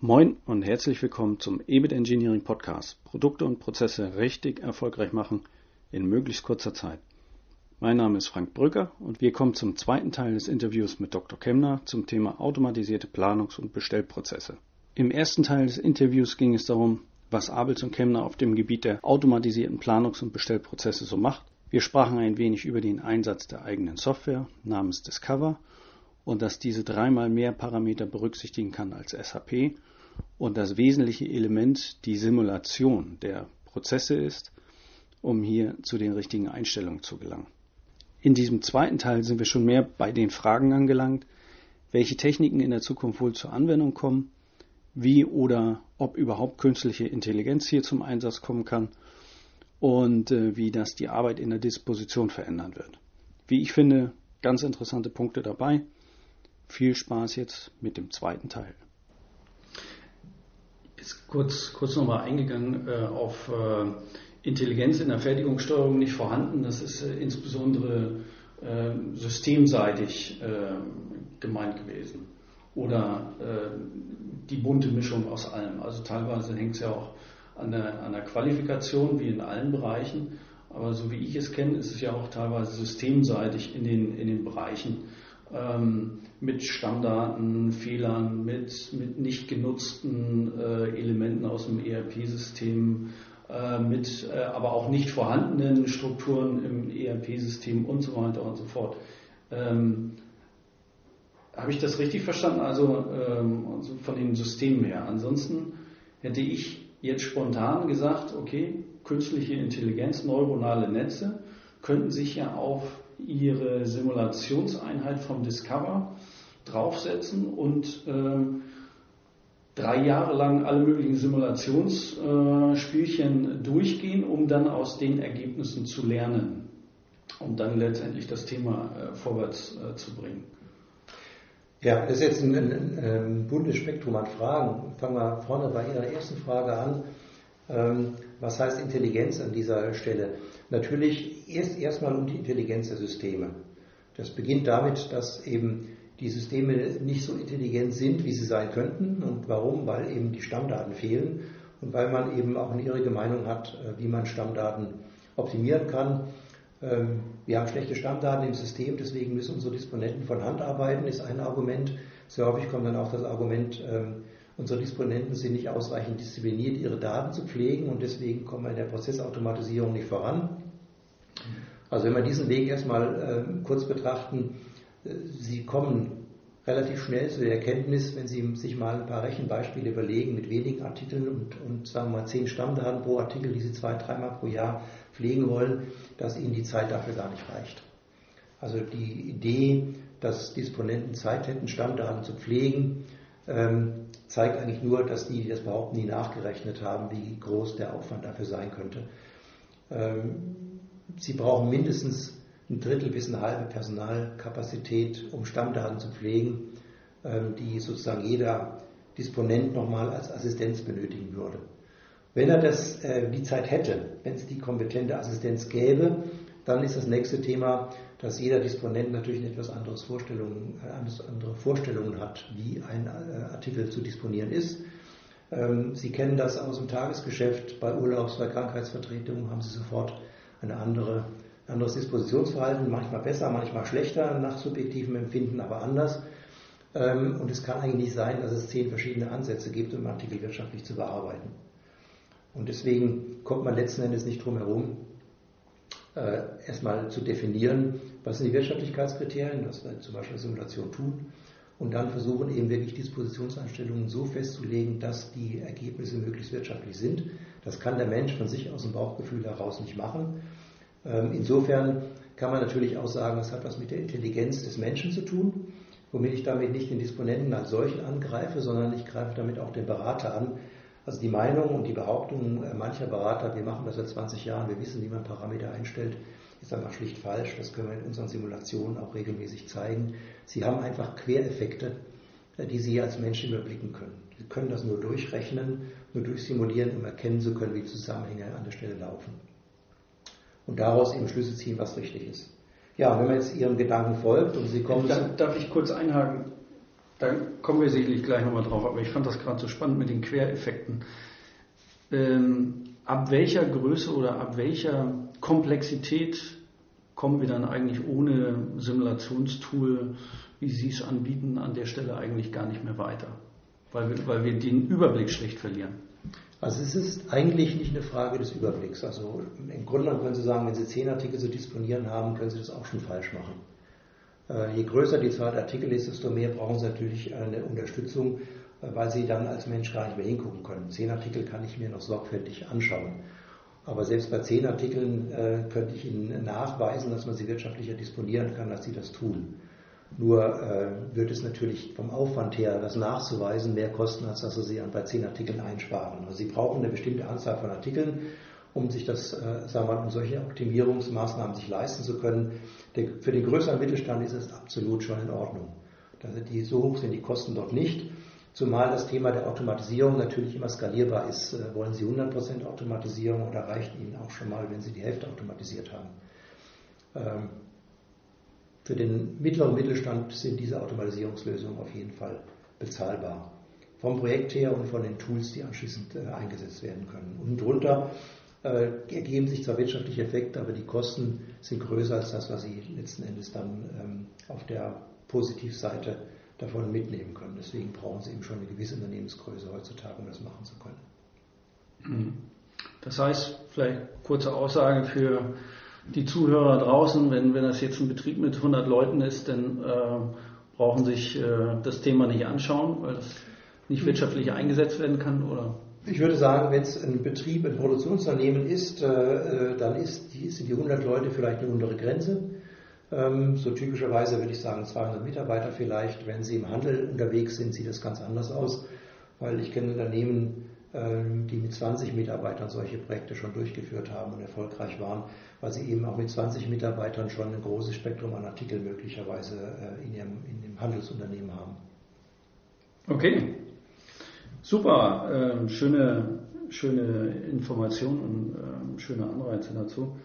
Moin und herzlich willkommen zum EBIT Engineering Podcast. Produkte und Prozesse richtig erfolgreich machen in möglichst kurzer Zeit. Mein Name ist Frank Brücker und wir kommen zum zweiten Teil des Interviews mit Dr. Kemner zum Thema automatisierte Planungs- und Bestellprozesse. Im ersten Teil des Interviews ging es darum, was Abels und Kemner auf dem Gebiet der automatisierten Planungs- und Bestellprozesse so macht. Wir sprachen ein wenig über den Einsatz der eigenen Software namens Discover und dass diese dreimal mehr Parameter berücksichtigen kann als SAP und das wesentliche Element die Simulation der Prozesse ist, um hier zu den richtigen Einstellungen zu gelangen. In diesem zweiten Teil sind wir schon mehr bei den Fragen angelangt, welche Techniken in der Zukunft wohl zur Anwendung kommen, wie oder ob überhaupt künstliche Intelligenz hier zum Einsatz kommen kann und äh, wie das die Arbeit in der Disposition verändern wird. Wie ich finde, ganz interessante Punkte dabei. Viel Spaß jetzt mit dem zweiten Teil ist kurz, kurz nochmal eingegangen äh, auf äh, Intelligenz in der Fertigungssteuerung nicht vorhanden. Das ist äh, insbesondere äh, systemseitig äh, gemeint gewesen. Oder äh, die bunte Mischung aus allem. Also teilweise hängt es ja auch an der, an der Qualifikation, wie in allen Bereichen. Aber so wie ich es kenne, ist es ja auch teilweise systemseitig in den, in den Bereichen ähm, mit Stammdaten, Fehlern, mit, mit nicht genutzten äh, Elementen aus dem ERP-System, äh, mit äh, aber auch nicht vorhandenen Strukturen im ERP-System und so weiter und so fort. Ähm, Habe ich das richtig verstanden? Also, ähm, also von den Systemen her. Ansonsten hätte ich jetzt spontan gesagt, okay, künstliche Intelligenz, neuronale Netze könnten sich ja auf ihre Simulationseinheit vom Discover draufsetzen und ähm, drei Jahre lang alle möglichen Simulationsspielchen äh, durchgehen, um dann aus den Ergebnissen zu lernen und dann letztendlich das Thema äh, vorwärts äh, zu bringen. Ja, das ist jetzt ein, ein, ein, buntes Spektrum an Fragen. Fangen wir vorne bei Ihrer ersten Frage an. Ähm, was heißt Intelligenz an dieser Stelle? Natürlich erst erstmal um die Intelligenz der Systeme. Das beginnt damit, dass eben die Systeme nicht so intelligent sind, wie sie sein könnten. Und warum? Weil eben die Stammdaten fehlen und weil man eben auch eine irrige Meinung hat, äh, wie man Stammdaten optimieren kann. Ähm, wir haben schlechte Stammdaten im System, deswegen müssen unsere Disponenten von Hand arbeiten, ist ein Argument. Sehr häufig kommt dann auch das Argument, ähm, unsere Disponenten sind nicht ausreichend diszipliniert, ihre Daten zu pflegen und deswegen kommen wir in der Prozessautomatisierung nicht voran. Also wenn wir diesen Weg erstmal äh, kurz betrachten, äh, Sie kommen relativ schnell zu der Erkenntnis, wenn Sie sich mal ein paar Rechenbeispiele überlegen mit wenigen Artikeln und, und sagen wir mal zehn Stammdaten pro Artikel, die Sie zwei, dreimal pro Jahr pflegen wollen, dass Ihnen die Zeit dafür gar nicht reicht. Also die Idee, dass Disponenten Zeit hätten, Stammdaten zu pflegen, ähm, zeigt eigentlich nur, dass die, die das behaupten, nie nachgerechnet haben, wie groß der Aufwand dafür sein könnte. Ähm, sie brauchen mindestens ein Drittel bis eine halbe Personalkapazität, um Stammdaten zu pflegen, ähm, die sozusagen jeder Disponent nochmal als Assistenz benötigen würde. Wenn er das, äh, die Zeit hätte, wenn es die kompetente Assistenz gäbe, dann ist das nächste Thema, dass jeder Disponent natürlich etwas anderes Vorstellungen, äh, andere Vorstellungen hat, wie ein äh, Artikel zu disponieren ist. Ähm, Sie kennen das aus dem Tagesgeschäft. Bei Urlaubs-, bei Krankheitsvertretungen haben Sie sofort eine andere, anderes Dispositionsverhalten, manchmal besser, manchmal schlechter, nach subjektivem Empfinden, aber anders. Ähm, und es kann eigentlich nicht sein, dass es zehn verschiedene Ansätze gibt, um Artikel wirtschaftlich zu bearbeiten. Und deswegen kommt man letzten Endes nicht drum herum, äh, erstmal zu definieren, was sind die Wirtschaftlichkeitskriterien, was wir zum Beispiel Simulation tun, und dann versuchen eben wirklich Dispositionseinstellungen so festzulegen, dass die Ergebnisse möglichst wirtschaftlich sind. Das kann der Mensch von sich aus dem Bauchgefühl heraus nicht machen. Ähm, insofern kann man natürlich auch sagen, es hat was mit der Intelligenz des Menschen zu tun, womit ich damit nicht den Disponenten als solchen angreife, sondern ich greife damit auch den Berater an, also die Meinung und die Behauptung mancher Berater, wir machen das seit 20 Jahren, wir wissen, wie man Parameter einstellt, ist einfach schlicht falsch. Das können wir in unseren Simulationen auch regelmäßig zeigen. Sie haben einfach Quereffekte, äh, die Sie als Menschen überblicken können. Sie können das nur durchrechnen, nur durchsimulieren, um erkennen zu können, wie Zusammenhänge an der Stelle laufen. Und daraus eben Schlüsse ziehen, was richtig ist. Ja, wenn man jetzt Ihrem Gedanken folgt und Sie kommen. Darf, darf ich kurz einhaken? Da kommen wir sicherlich gleich nochmal drauf, aber ich fand das gerade so spannend mit den Quereffekten. Ähm, ab welcher Größe oder ab welcher Komplexität kommen wir dann eigentlich ohne Simulationstool, wie Sie es anbieten, an der Stelle eigentlich gar nicht mehr weiter, weil wir, weil wir den Überblick schlecht verlieren? Also es ist eigentlich nicht eine Frage des Überblicks. Also im Grunde genommen können Sie sagen, wenn Sie zehn Artikel zu disponieren haben, können Sie das auch schon falsch machen. Äh, je größer die Zahl der Artikel ist, desto mehr brauchen Sie natürlich eine Unterstützung, äh, weil Sie dann als Mensch gar nicht mehr hingucken können. Zehn Artikel kann ich mir noch sorgfältig anschauen. Aber selbst bei zehn Artikeln äh, könnte ich Ihnen nachweisen, dass man sie wirtschaftlicher disponieren kann, als Sie das tun. Nur äh, wird es natürlich vom Aufwand her, das nachzuweisen, mehr kosten, als dass Sie sie bei zehn Artikeln einsparen. Also Sie brauchen eine bestimmte Anzahl von Artikeln, um sich das, äh, sagen wir mal, um solche Optimierungsmaßnahmen sich leisten zu können. Der, für den größeren Mittelstand ist es absolut schon in Ordnung. Also die, so hoch sind die Kosten dort nicht. Zumal das Thema der Automatisierung natürlich immer skalierbar ist. Äh, wollen Sie 100% Automatisierung oder reicht Ihnen auch schon mal, wenn Sie die Hälfte automatisiert haben? Ähm, für den mittleren Mittelstand sind diese Automatisierungslösungen auf jeden Fall bezahlbar. Vom Projekt her und von den Tools, die anschließend äh, eingesetzt werden können. Und drunter äh, ergeben sich zwar wirtschaftliche Effekte, aber die Kosten sind größer als das, was Sie letzten Endes dann ähm, auf der Positivseite davon mitnehmen können. Deswegen brauchen Sie eben schon eine gewisse Unternehmensgröße heutzutage, um das machen zu können. Mhm. Das heißt, vielleicht kurze Aussage für die Zuhörer draußen, wenn, wenn das jetzt ein Betrieb mit 100 Leuten ist, dann äh, brauchen sich äh, das Thema nicht anschauen, weil das nicht wirtschaftlich eingesetzt werden kann, oder? Ich würde sagen, wenn es ein Betrieb, ein Produktionsunternehmen ist, äh, äh dann ist die, sind die 100 Leute vielleicht eine untere Grenze. Ähm, so typischerweise würde ich sagen 200 Mitarbeiter vielleicht. Wenn Sie im Handel unterwegs sind, sieht das ganz anders aus, weil ich kenne Unternehmen, ähm, die mit 20 Mitarbeitern solche Projekte schon durchgeführt haben und erfolgreich waren, weil sie eben auch mit 20 Mitarbeitern schon ein großes Spektrum an Artikeln möglicherweise äh, in ihrem, in ihrem Handelsunternehmen haben. Okay, super, ähm, schöne, schöne Informationen und schöne Anreize dazu.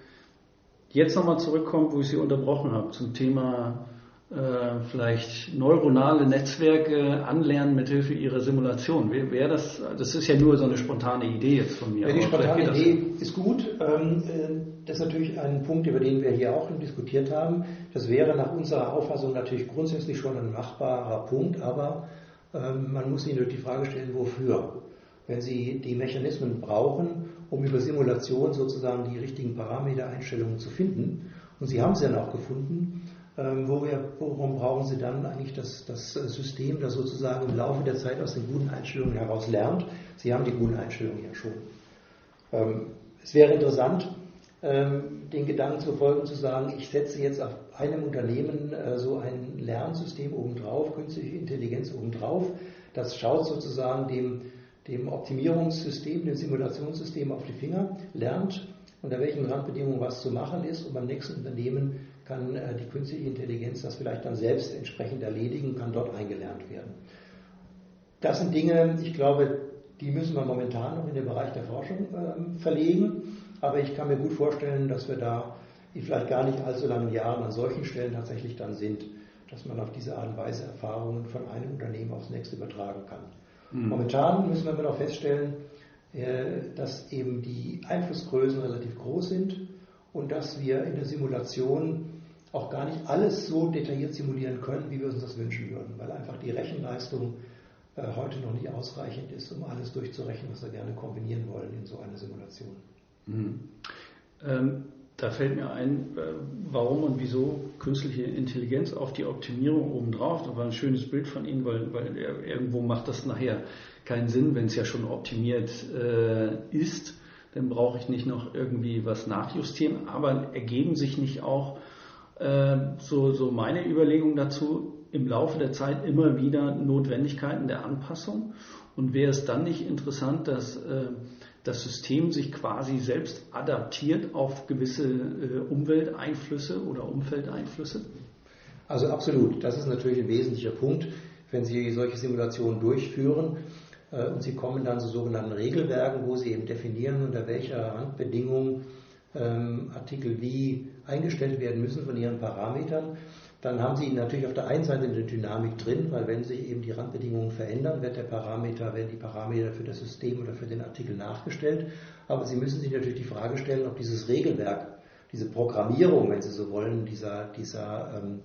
Jetzt nochmal zurückkommen, wo ich Sie unterbrochen habe, zum Thema äh, vielleicht neuronale Netzwerke anlernen mit Hilfe Ihrer Simulation. Wäre wär das, das ist ja nur so eine spontane Idee jetzt von mir. Ja, die spontane Idee ist gut. Ähm, äh, das ist natürlich ein Punkt, über den wir hier auch diskutiert haben. Das wäre nach unserer Auffassung natürlich grundsätzlich schon ein machbarer Punkt, aber man muss sich natürlich die Frage stellen, wofür? Wenn Sie die Mechanismen brauchen, um über Simulation sozusagen die richtigen Parametereinstellungen zu finden. Und Sie haben sie dann auch gefunden. Ähm, worum brauchen Sie dann eigentlich das, das System, das sozusagen im Laufe der Zeit aus den guten Einstellungen heraus lernt? Sie haben die guten Einstellungen ja schon. Ähm, es wäre interessant, ähm, den Gedanken zu folgen, zu sagen, ich setze jetzt auf einem Unternehmen äh, so ein Lernsystem obendrauf, künstliche Intelligenz obendrauf. Das schaut sozusagen dem dem Optimierungssystem, dem Simulationssystem auf die Finger, lernt, unter welchen Randbedingungen was zu machen ist und beim nächsten Unternehmen kann äh, die künstliche Intelligenz das vielleicht dann selbst entsprechend erledigen, kann dort eingelernt werden. Das sind Dinge, ich glaube, die müssen wir momentan noch in den Bereich der Forschung äh, verlegen, aber ich kann mir gut vorstellen, dass wir da in vielleicht gar nicht allzu langen Jahren an solchen Stellen tatsächlich dann sind, dass man auf diese Art und Weise Erfahrungen von einem Unternehmen aufs nächste übertragen kann. Mhm. Momentan müssen wir immer noch feststellen, äh, dass eben die Einflussgrößen relativ groß sind und dass wir in der Simulation auch gar nicht alles so detailliert simulieren können, wie wir uns das wünschen würden, weil einfach die Rechenleistung äh, heute noch nicht ausreichend ist, um alles durchzurechnen, was wir gerne kombinieren wollen in so einer Simulation. Mhm. Ähm, da fällt mir ein, äh, warum und wieso künstliche Intelligenz auf die Optimierung obendrauf. Das war ein schönes Bild von Ihnen, weil, weil irgendwo macht das nachher keinen Sinn, wenn es ja schon optimiert äh, ist. Dann brauche ich nicht noch irgendwie was nachjustieren. Aber ergeben sich nicht auch äh, so, so meine Überlegungen dazu im Laufe der Zeit immer wieder Notwendigkeiten der Anpassung? Und wäre es dann nicht interessant, dass äh, das System sich quasi selbst adaptiert auf gewisse äh, Umwelteinflüsse oder Umfeldeinflüsse? Also absolut, das ist natürlich ein wesentlicher Punkt, wenn Sie solche Simulationen durchführen äh, und Sie kommen dann zu sogenannten Regelwerken, wo Sie eben definieren, unter welcher Randbedingung ähm, Artikel wie eingestellt werden müssen von Ihren Parametern, dann haben Sie natürlich auf der einen Seite eine Dynamik drin, weil wenn sich eben die Randbedingungen verändern, wird der Parameter, werden die Parameter für das System oder für den Artikel nachgestellt. Aber Sie müssen sich natürlich die Frage stellen, ob dieses Regelwerk, diese Programmierung, wenn Sie so wollen, dieser, dieser, ähm,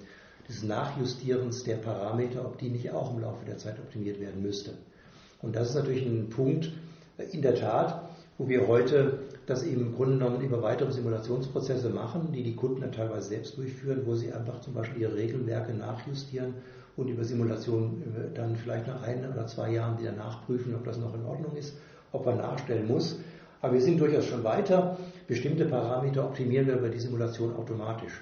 dieses Nachjustierens der Parameter, ob die nicht auch im Laufe der Zeit optimiert werden müsste. Und das ist natürlich ein Punkt, in der Tat, wo wir heute das eben im Grunde genommen über weitere Simulationsprozesse machen, die die Kunden dann teilweise selbst durchführen, wo sie einfach zum Beispiel ihre Regelwerke nachjustieren und über Simulation äh, dann vielleicht nach ein oder zwei Jahren wieder nachprüfen, ob das noch in Ordnung ist, ob man nachstellen muss. Aber wir sind durchaus schon weiter. Bestimmte Parameter optimieren wir über die Simulation automatisch.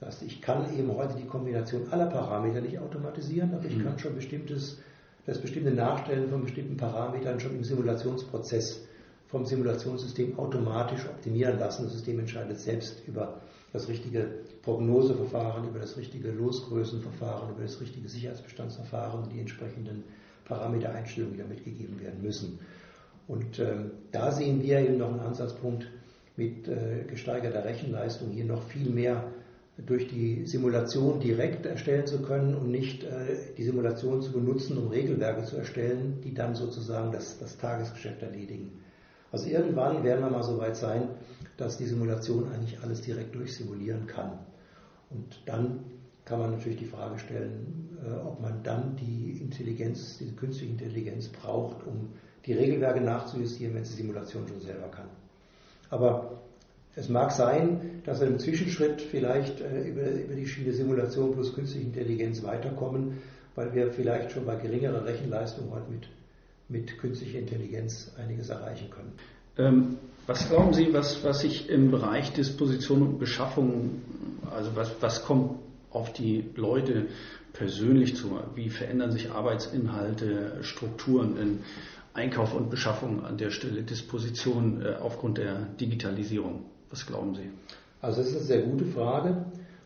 Das heißt, ich kann eben heute die Kombination aller Parameter nicht automatisieren, aber ich mhm. kann schon bestimmtes, das bestimmte Nachstellen von bestimmten Parametern schon im Simulationsprozess vom Simulationssystem automatisch optimieren lassen. Das System entscheidet selbst über das richtige Prognoseverfahren, über das richtige Losgrößenverfahren, über das richtige Sicherheitsbestandsverfahren und die entsprechenden Parametereinstellungen, die da mitgegeben werden müssen. Und ähm, da sehen wir eben noch einen Ansatzpunkt mit äh, gesteigerter Rechenleistung, hier noch viel mehr durch die Simulation direkt erstellen zu können und nicht äh, die Simulation zu benutzen, um Regelwerke zu erstellen, die dann sozusagen das, das Tagesgeschäft erledigen. Also irgendwann werden wir mal so weit sein, dass die Simulation eigentlich alles direkt durchsimulieren kann. Und dann kann man natürlich die Frage stellen, äh, ob man dann die Intelligenz, diese künstliche Intelligenz braucht, um die Regelwerke nachzujustieren, wenn es die Simulation schon selber kann. Aber es mag sein, dass wir im Zwischenschritt vielleicht äh, über, über die Schiene Simulation plus künstliche Intelligenz weiterkommen, weil wir vielleicht schon bei geringerer Rechenleistung heute mit mit künstlicher Intelligenz einiges erreichen können. Ähm, was glauben Sie, was, was sich im Bereich Disposition und Beschaffung, also was, was kommt auf die Leute persönlich zu? Wie verändern sich Arbeitsinhalte, Strukturen in Einkauf und Beschaffung an der Stelle, Disposition äh, aufgrund der Digitalisierung? Was glauben Sie? Also das ist eine sehr gute Frage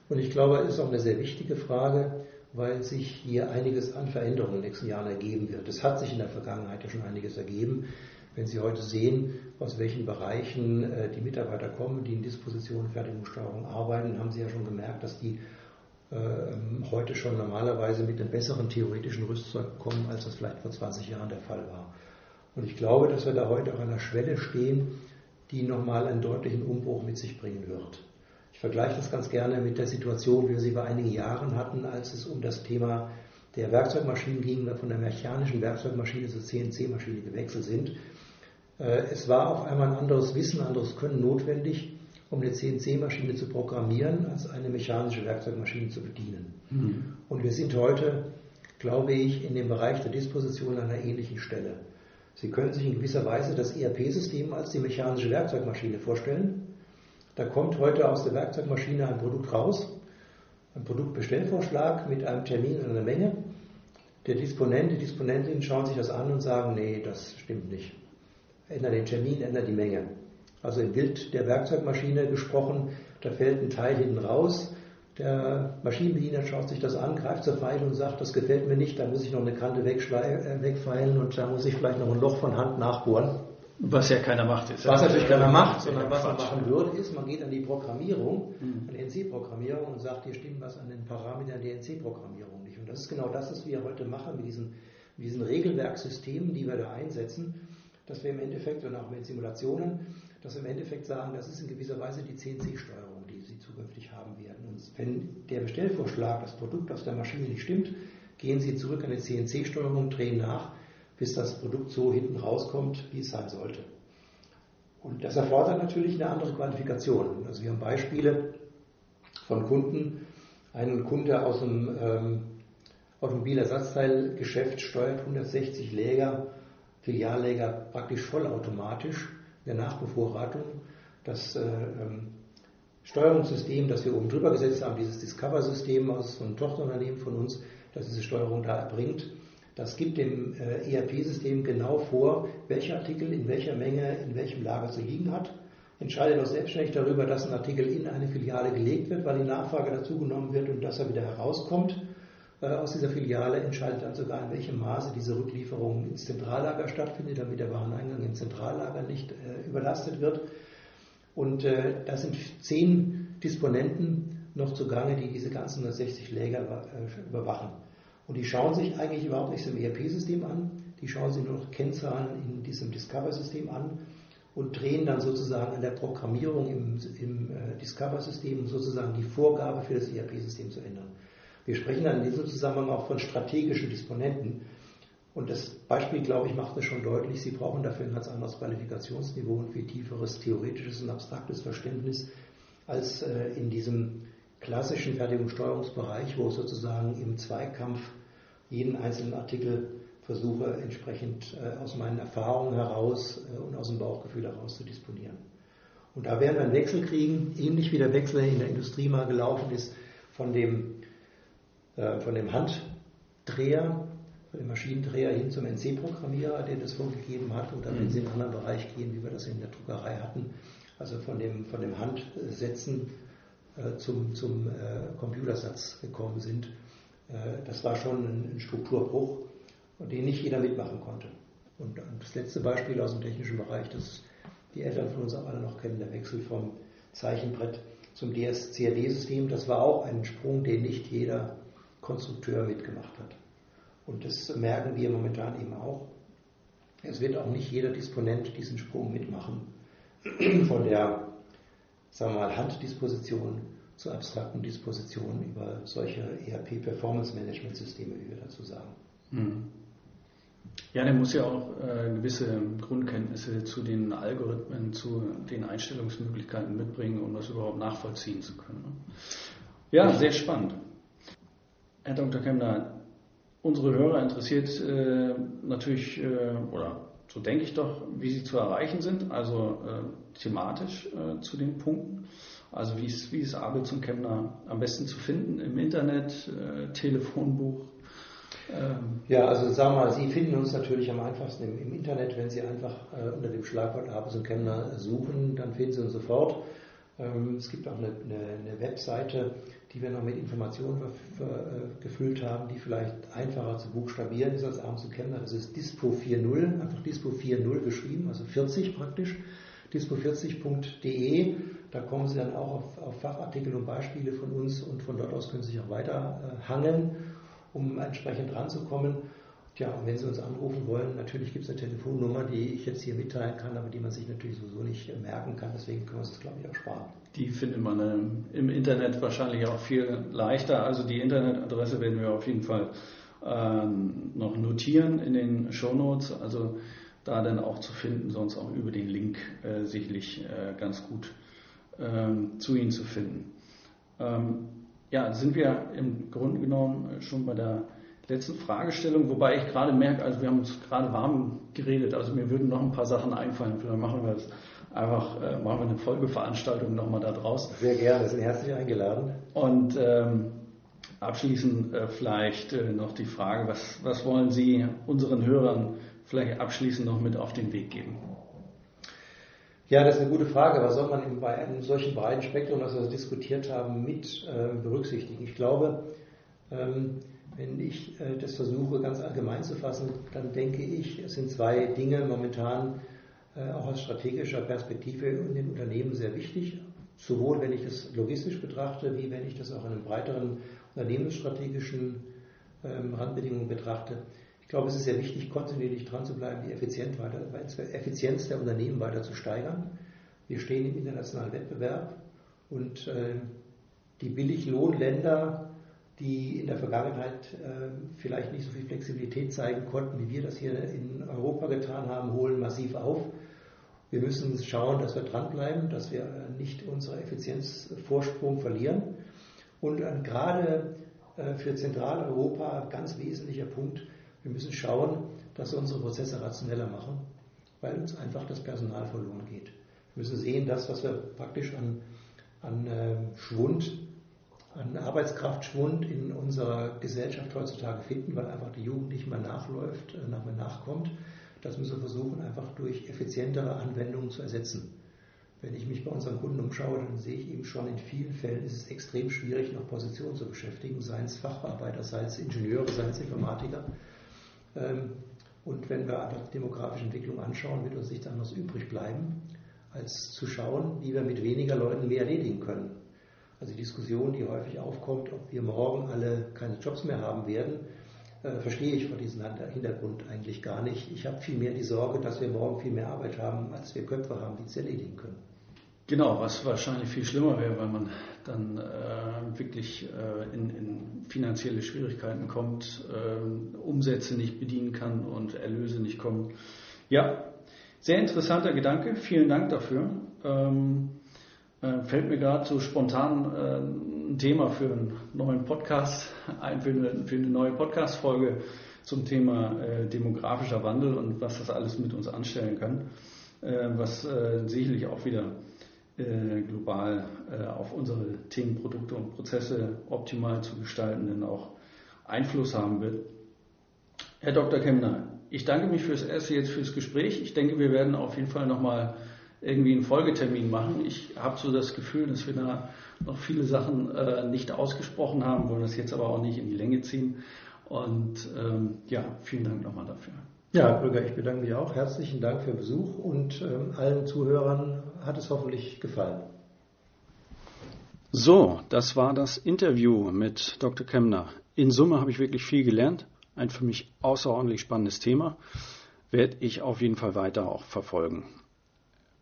und ich glaube, es ist auch eine sehr wichtige Frage weil sich hier einiges an Veränderungen in den nächsten Jahren ergeben wird. Es hat sich in der Vergangenheit ja schon einiges ergeben. Wenn Sie heute sehen, aus welchen Bereichen äh, die Mitarbeiter kommen, die in Disposition, Fertigungssteuerung arbeiten, haben Sie ja schon gemerkt, dass die äh, heute schon normalerweise mit einem besseren theoretischen Rüstzeug kommen, als das vielleicht vor 20 Jahren der Fall war. Und ich glaube, dass wir da heute auf einer Schwelle stehen, die nochmal einen deutlichen Umbruch mit sich bringen wird. Ich vergleiche das ganz gerne mit der Situation, wie wir sie vor einigen Jahren hatten, als es um das Thema der Werkzeugmaschinen ging, von der mechanischen Werkzeugmaschine zur CNC-Maschine gewechselt sind. Äh, es war auf einmal ein anderes Wissen, ein anderes Können notwendig, um eine CNC-Maschine zu programmieren, als eine mechanische Werkzeugmaschine zu bedienen. Mhm. Und wir sind heute, glaube ich, in dem Bereich der Disposition an einer ähnlichen Stelle. Sie können sich in gewisser Weise das ERP-System als die mechanische Werkzeugmaschine vorstellen. Da kommt heute aus der Werkzeugmaschine ein Produkt raus, ein Produktbestellvorschlag mit einem Termin und einer Menge. Der Disponent, die Disponentin schauen sich das an und sagen, nee, das stimmt nicht. Ändert den Termin, ändert die Menge. Also im Bild der Werkzeugmaschine gesprochen, da fällt ein Teil hinten raus. Der Maschinenbediener schaut sich das an, greift zur Pfeile und sagt, das gefällt mir nicht, da muss ich noch eine Kante äh, wegfeilen und da muss ich vielleicht noch ein Loch von Hand nachbohren. Was ja keiner macht. Ist was natürlich keiner macht, sondern was man machen würde, ist, man geht an die Programmierung, mhm. an die NC-Programmierung und sagt, hier stimmt was an den Parametern der NC-Programmierung nicht. Und das ist genau das, was wir heute machen mit diesen, mit diesen Regelwerksystemen, die wir da einsetzen, dass wir im Endeffekt, und auch mit Simulationen, dass wir im Endeffekt sagen, das ist in gewisser Weise die CNC-Steuerung, die Sie zukünftig haben werden. Und wenn der Bestellvorschlag, das Produkt aus der Maschine nicht stimmt, gehen Sie zurück an die CNC-Steuerung, drehen nach bis das Produkt so hinten rauskommt, wie es sein sollte. Und das erfordert natürlich eine andere Qualifikation. Also wir haben Beispiele von Kunden. Ein Kunde aus dem ähm, Automobilersatzteilgeschäft steuert 160 Läger, Filialläger praktisch vollautomatisch in der Nachbevorratung. Das äh, ähm, Steuerungssystem, das wir oben drüber gesetzt haben, dieses Discover-System aus einem Tochterunternehmen von uns, das diese Steuerung da erbringt, das gibt dem äh, ERP-System genau vor, welcher Artikel in welcher Menge in welchem Lager zu liegen hat. Entscheidet auch selbstständig darüber, dass ein Artikel in eine Filiale gelegt wird, weil die Nachfrage dazugenommen wird und dass er wieder herauskommt äh, aus dieser Filiale. Entscheidet dann sogar, in welchem Maße diese Rücklieferung ins Zentrallager stattfindet, damit der Wareneingang im Zentrallager nicht äh, überlastet wird. Und das sind zehn Disponenten noch zugange, die diese ganzen 160 Läger überwachen. Und die schauen sich eigentlich überhaupt nicht im ERP-System an, die schauen sich nur noch Kennzahlen in diesem Discover-System an und drehen dann sozusagen an der Programmierung im, im äh, Discover-System, sozusagen die Vorgabe für das ERP-System zu ändern. Wir sprechen dann in diesem Zusammenhang auch von strategischen Disponenten. Und das Beispiel, glaube ich, macht es schon deutlich, Sie brauchen dafür ein ganz anderes Qualifikationsniveau und viel tieferes theoretisches und abstraktes Verständnis als äh, in diesem klassischen Fertigungssteuerungsbereich, wo sozusagen im Zweikampf jeden einzelnen Artikel versuche entsprechend äh, aus meinen Erfahrungen heraus äh, und aus dem Bauchgefühl heraus zu disponieren. Und da werden wir einen Wechsel kriegen, ähnlich wie der Wechsel in der Industrie mal gelaufen ist von dem, äh, von dem Handdreher, von dem Maschinendreher hin zum NC-Programmierer, der das vorgegeben hat, oder wenn Sie in einen anderen Bereich gehen, wie wir das in der Druckerei hatten, also von dem, von dem Handsetzen zum, zum Computersatz gekommen sind. Das war schon ein Strukturbruch den nicht jeder mitmachen konnte. Und das letzte Beispiel aus dem technischen Bereich, das die Eltern von uns auch alle noch kennen, der Wechsel vom Zeichenbrett zum DS-CAD-System, das war auch ein Sprung, den nicht jeder Konstrukteur mitgemacht hat. Und das merken wir momentan eben auch. Es wird auch nicht jeder Disponent diesen Sprung mitmachen. Von der, sagen wir mal, Handdisposition zur abstrakten Disposition über solche ERP-Performance-Management-Systeme, wie wir dazu sagen. Mhm. Ja, der muss ja auch äh, gewisse Grundkenntnisse zu den Algorithmen, zu den Einstellungsmöglichkeiten mitbringen, um das überhaupt nachvollziehen zu können. Ne? Ja, sehr spannend. Herr Dr. Kemner, unsere Hörer interessiert äh, natürlich, äh, oder so denke ich doch, wie sie zu erreichen sind, also äh, thematisch äh, zu den Punkten. Also wie ist, wie ist Abel zum Kemner am besten zu finden im Internet, äh, Telefonbuch, ähm, ja, also sagen wir mal, Sie finden uns natürlich am einfachsten im, im Internet, wenn Sie einfach äh, unter dem Schlagwort Abels und Kemner suchen, dann finden Sie uns sofort. Ähm, es gibt auch eine, eine, eine, Webseite, die wir noch mit Informationen äh, gefüllt haben, die vielleicht einfacher zu buchstabieren ist als Abels und Kemner. Das ist Dispo 4.0, einfach Dispo 4.0 geschrieben, also 40 praktisch, dispo40.de. Da kommen Sie dann auch auf, auf, Fachartikel und Beispiele von uns und von dort aus können Sie sich auch weiter äh, hangeln um entsprechend ranzukommen. Tja, und wenn Sie uns anrufen wollen, natürlich gibt es eine Telefonnummer, die ich jetzt hier mitteilen kann, aber die man sich natürlich sowieso nicht merken kann. Deswegen können wir uns das, glaube ich, auch sparen. Die findet man ähm, im Internet wahrscheinlich auch viel leichter. Also die Internetadresse werden wir auf jeden Fall ähm, noch notieren in den Show Notes. Also da dann auch zu finden, sonst auch über den Link äh, sicherlich äh, ganz gut ähm, zu Ihnen zu finden. Ähm, ja, sind wir im Grunde genommen schon bei der letzten Fragestellung, wobei ich gerade merke, also wir haben uns gerade warm geredet, also mir würden noch ein paar Sachen einfallen, vielleicht machen wir das einfach, äh, machen wir eine Folgeveranstaltung nochmal da draus. Sehr gerne, sind herzlich eingeladen. Und ähm, abschließend äh, vielleicht äh, noch die Frage, was, was wollen Sie unseren Hörern vielleicht abschließend noch mit auf den Weg geben? Ja, das ist eine gute Frage. Was soll man bei einem solchen breiten Spektrum, das wir diskutiert haben, mit äh, berücksichtigen? Ich glaube, ähm, wenn ich äh, das versuche ganz allgemein zu fassen, dann denke ich, es sind zwei Dinge momentan äh, auch aus strategischer Perspektive in den Unternehmen sehr wichtig. Sowohl wenn ich das logistisch betrachte, wie wenn ich das auch in einem breiteren unternehmensstrategischen ähm, Randbedingungen betrachte. Ich glaube, es ist sehr wichtig, kontinuierlich dran zu bleiben, die Effizienz, weiter, Effizienz der Unternehmen weiter zu steigern. Wir stehen im internationalen Wettbewerb und äh, die Billiglohnländer, die in der Vergangenheit äh, vielleicht nicht so viel Flexibilität zeigen konnten, wie wir das hier in Europa getan haben, holen massiv auf. Wir müssen schauen, dass wir dranbleiben, dass wir nicht unseren Effizienzvorsprung verlieren. Und äh, gerade äh, für Zentraleuropa ganz wesentlicher Punkt, wir müssen schauen, dass wir unsere Prozesse rationeller machen, weil uns einfach das Personal verloren geht. Wir müssen sehen, dass, was wir praktisch an, an ähm, Schwund, an Arbeitskraftschwund in unserer Gesellschaft heutzutage finden, weil einfach die Jugend nicht mehr nachläuft, äh, nicht mehr nachkommt. Das müssen wir versuchen, einfach durch effizientere Anwendungen zu ersetzen. Wenn ich mich bei unseren Kunden umschaue, dann sehe ich eben schon, in vielen Fällen ist es extrem schwierig, noch Positionen zu beschäftigen, seien es Facharbeiter, seien es Ingenieure, seien es Informatiker. Ähm, und wenn wir die demografische Entwicklung anschauen, wird uns nichts anderes übrig bleiben, als zu schauen, wie wir mit weniger Leuten mehr erledigen können. Also die Diskussion, die häufig aufkommt, ob wir morgen alle keine Jobs mehr haben werden, äh, verstehe ich vor diesem Hintergrund eigentlich gar nicht. Ich habe vielmehr die Sorge, dass wir morgen viel mehr Arbeit haben, als wir Köpfe haben, die es erledigen können. Genau, was wahrscheinlich viel schlimmer wäre, weil man dann äh, wirklich äh, in, in, finanzielle Schwierigkeiten kommt, äh, Umsätze nicht bedienen kann und Erlöse nicht kommen. Ja, sehr interessanter Gedanke. Vielen Dank dafür. Ähm, äh, fällt mir gerade so spontan äh, ein Thema für einen neuen Podcast ein, für eine, für eine neue Podcast-Folge zum Thema äh, demografischer Wandel und was das alles mit uns anstellen kann, was sicherlich auch wieder global auf unsere Themen, Produkte und Prozesse optimal zu gestalten, denn auch Einfluss haben wird. Herr Dr. Kemner, ich danke mich fürs erste jetzt fürs Gespräch. Ich denke, wir werden auf jeden Fall nochmal irgendwie einen Folgetermin machen. Ich habe so das Gefühl, dass wir da noch viele Sachen äh, nicht ausgesprochen haben, wollen das jetzt aber auch nicht in die Länge ziehen. Und ähm, ja, vielen Dank nochmal dafür. Ja, Herr Brügger, ich bedanke mich auch. Herzlichen Dank für den Besuch und ähm, allen Zuhörern hat es hoffentlich gefallen. So, das war das Interview mit Dr. Kemner. In Summe habe ich wirklich viel gelernt. Ein für mich außerordentlich spannendes Thema. Werde ich auf jeden Fall weiter auch verfolgen.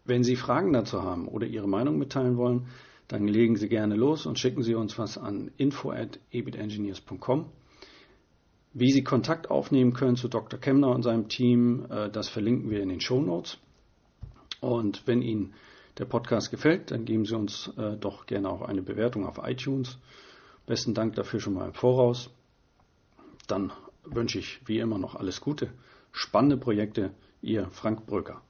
Wenn Sie Fragen dazu haben oder Ihre Meinung mitteilen wollen, dann legen Sie gerne los und schicken Sie uns was an info@ebitengineers.com. Wie Sie Kontakt aufnehmen können zu Dr. Kemner und seinem Team, äh, das verlinken wir in den Show Notes. Und wenn Ihnen der Podcast gefällt, dann geben Sie uns äh, doch gerne auch eine Bewertung auf iTunes. Besten Dank dafür schon mal im Voraus. Dann wünsche ich wie immer noch alles Gute, spannende Projekte. Ihr Frank Bröcker.